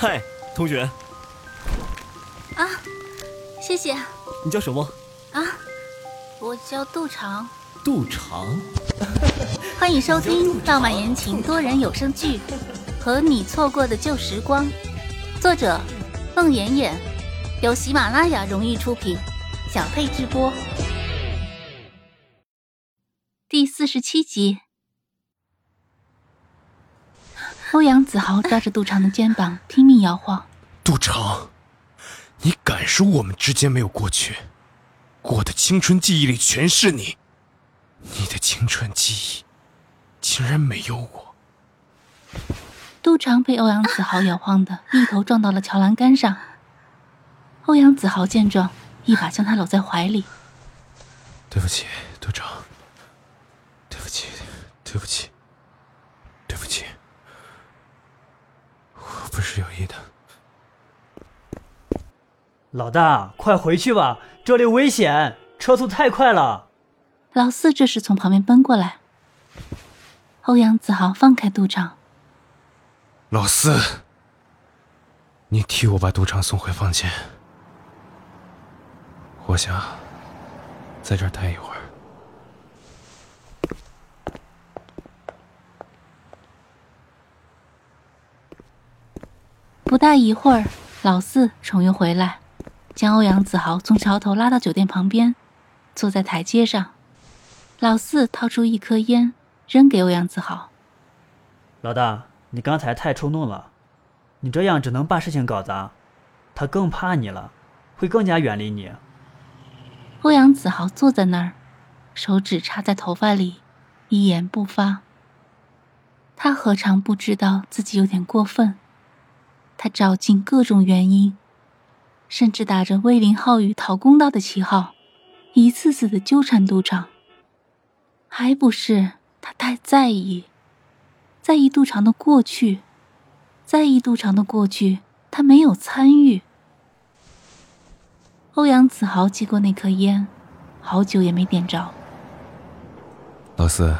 嗨，同学。啊，谢谢。你叫什么？啊，我叫杜长。杜长。欢迎收听浪漫言情多人有声剧《和你错过的旧时光》，作者：孟妍妍，由喜马拉雅荣誉出品，小佩直播。第四十七集。欧阳子豪抓着杜长的肩膀，拼命摇晃。杜长，你敢说我们之间没有过去？我的青春记忆里全是你，你的青春记忆竟然没有我。杜长被欧阳子豪摇晃的 一头撞到了桥栏杆上。欧阳子豪见状，一把将他搂在怀里。对不起，杜长。对不起，对不起，对不起。不是有意的，老大，快回去吧，这里危险，车速太快了。老四这时从旁边奔过来，欧阳子豪放开杜长。老四，你替我把杜长送回房间，我想在这儿待一会儿。不大一会儿，老四重又回来，将欧阳子豪从桥头拉到酒店旁边，坐在台阶上。老四掏出一颗烟，扔给欧阳子豪：“老大，你刚才太冲动了，你这样只能把事情搞砸，他更怕你了，会更加远离你。”欧阳子豪坐在那儿，手指插在头发里，一言不发。他何尝不知道自己有点过分？他找尽各种原因，甚至打着威林浩宇讨公道的旗号，一次次的纠缠杜长。还不是他太在意，在意杜长的过去，在意杜长的过去，他没有参与。欧阳子豪接过那颗烟，好久也没点着。老四，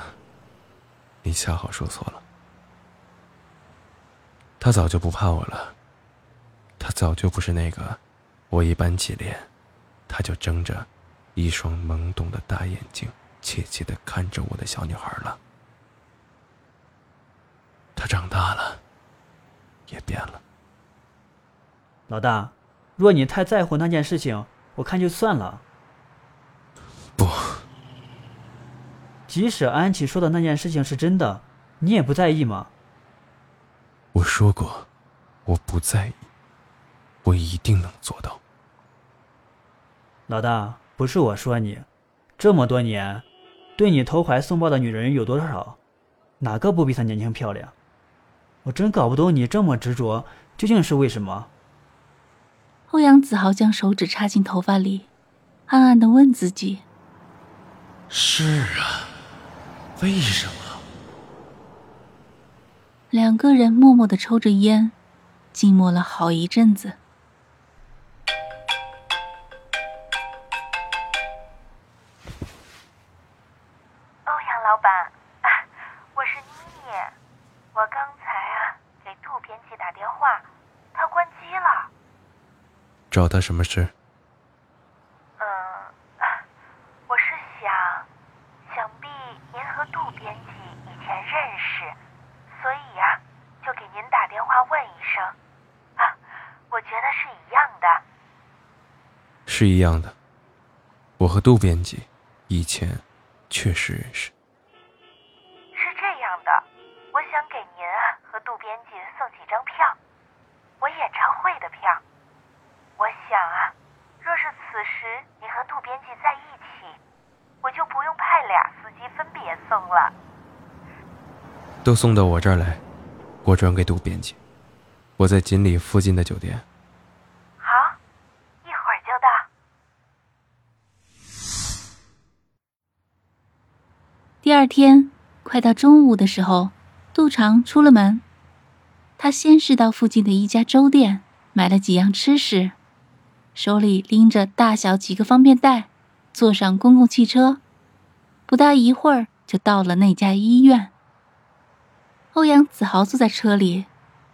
你恰好说错了。他早就不怕我了，他早就不是那个我一板起脸，他就睁着一双懵懂的大眼睛，怯怯的看着我的小女孩了。他长大了，也变了。老大，若你太在乎那件事情，我看就算了。不，即使安琪说的那件事情是真的，你也不在意吗？我说过，我不在意，我一定能做到。老大，不是我说你，这么多年，对你投怀送抱的女人有多少？哪个不比她年轻漂亮？我真搞不懂你这么执着，究竟是为什么？欧阳子豪将手指插进头发里，暗暗的问自己：是啊，为什么？两个人默默的抽着烟，静默了好一阵子。欧阳老板，我是妮妮，我刚才啊给杜编辑打电话，他关机了。找他什么事？是一样的，我和杜编辑以前确实认识。是这样的，我想给您和杜编辑送几张票，我演唱会的票。我想啊，若是此时你和杜编辑在一起，我就不用派俩司机分别送了。都送到我这儿来，我转给杜编辑。我在锦里附近的酒店。第二天，快到中午的时候，杜长出了门。他先是到附近的一家粥店买了几样吃食，手里拎着大小几个方便袋，坐上公共汽车，不大一会儿就到了那家医院。欧阳子豪坐在车里，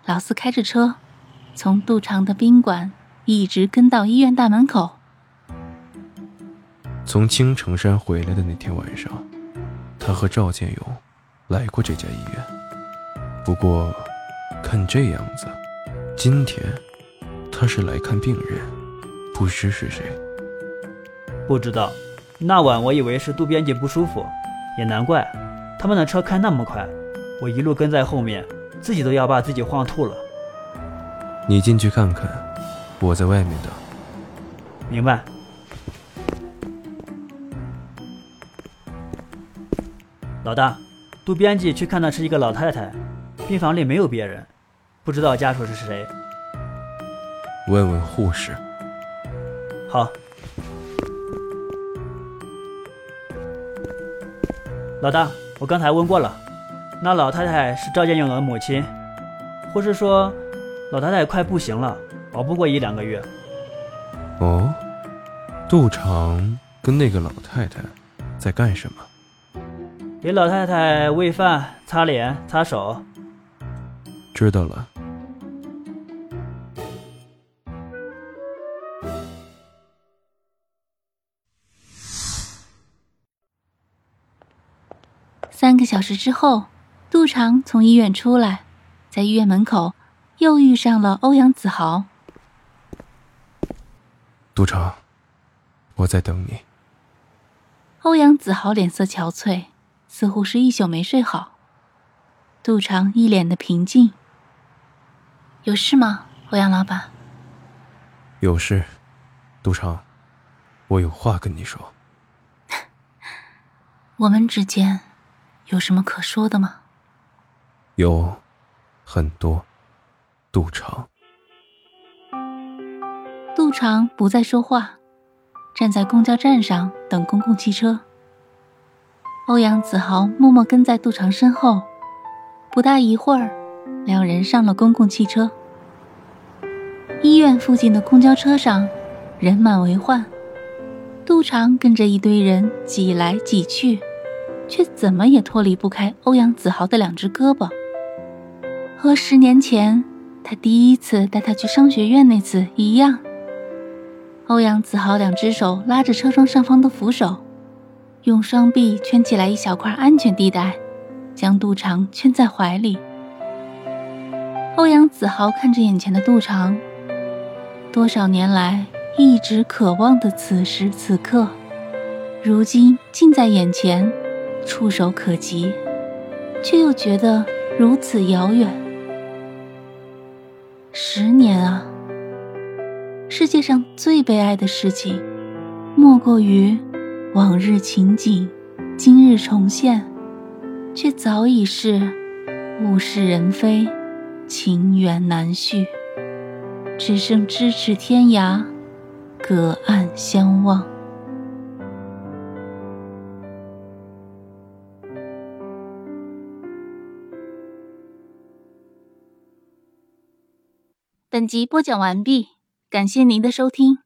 老四开着车，从杜长的宾馆一直跟到医院大门口。从青城山回来的那天晚上，他和赵建勇来过这家医院。不过，看这样子，今天他是来看病人，不知是谁。不知道，那晚我以为是杜编辑不舒服，也难怪，他们的车开那么快，我一路跟在后面，自己都要把自己晃吐了。你进去看看，我在外面等。明白。老大，杜编辑去看的是一个老太太，病房里没有别人，不知道家属是谁。问问护士。好。老大，我刚才问过了，那老太太是赵建勇的母亲。护士说，老太太快不行了，熬不过一两个月。哦，杜长跟那个老太太在干什么？给老太太喂饭、擦脸、擦手。知道了。三个小时之后，杜长从医院出来，在医院门口又遇上了欧阳子豪。杜长，我在等你。欧阳子豪脸色憔悴。似乎是一宿没睡好。杜长一脸的平静。有事吗，欧阳老板？有事，杜长，我有话跟你说。我们之间有什么可说的吗？有，很多。杜长。杜长不再说话，站在公交站上等公共汽车。欧阳子豪默默跟在杜长身后，不大一会儿，两人上了公共汽车。医院附近的公交车上，人满为患。杜长跟着一堆人挤来挤去，却怎么也脱离不开欧阳子豪的两只胳膊。和十年前他第一次带他去商学院那次一样，欧阳子豪两只手拉着车窗上方的扶手。用双臂圈起来一小块安全地带，将杜长圈在怀里。欧阳子豪看着眼前的杜长，多少年来一直渴望的此时此刻，如今近在眼前，触手可及，却又觉得如此遥远。十年啊，世界上最悲哀的事情，莫过于。往日情景，今日重现，却早已是物是人非，情缘难续，只剩咫尺天涯，隔岸相望。本集播讲完毕，感谢您的收听。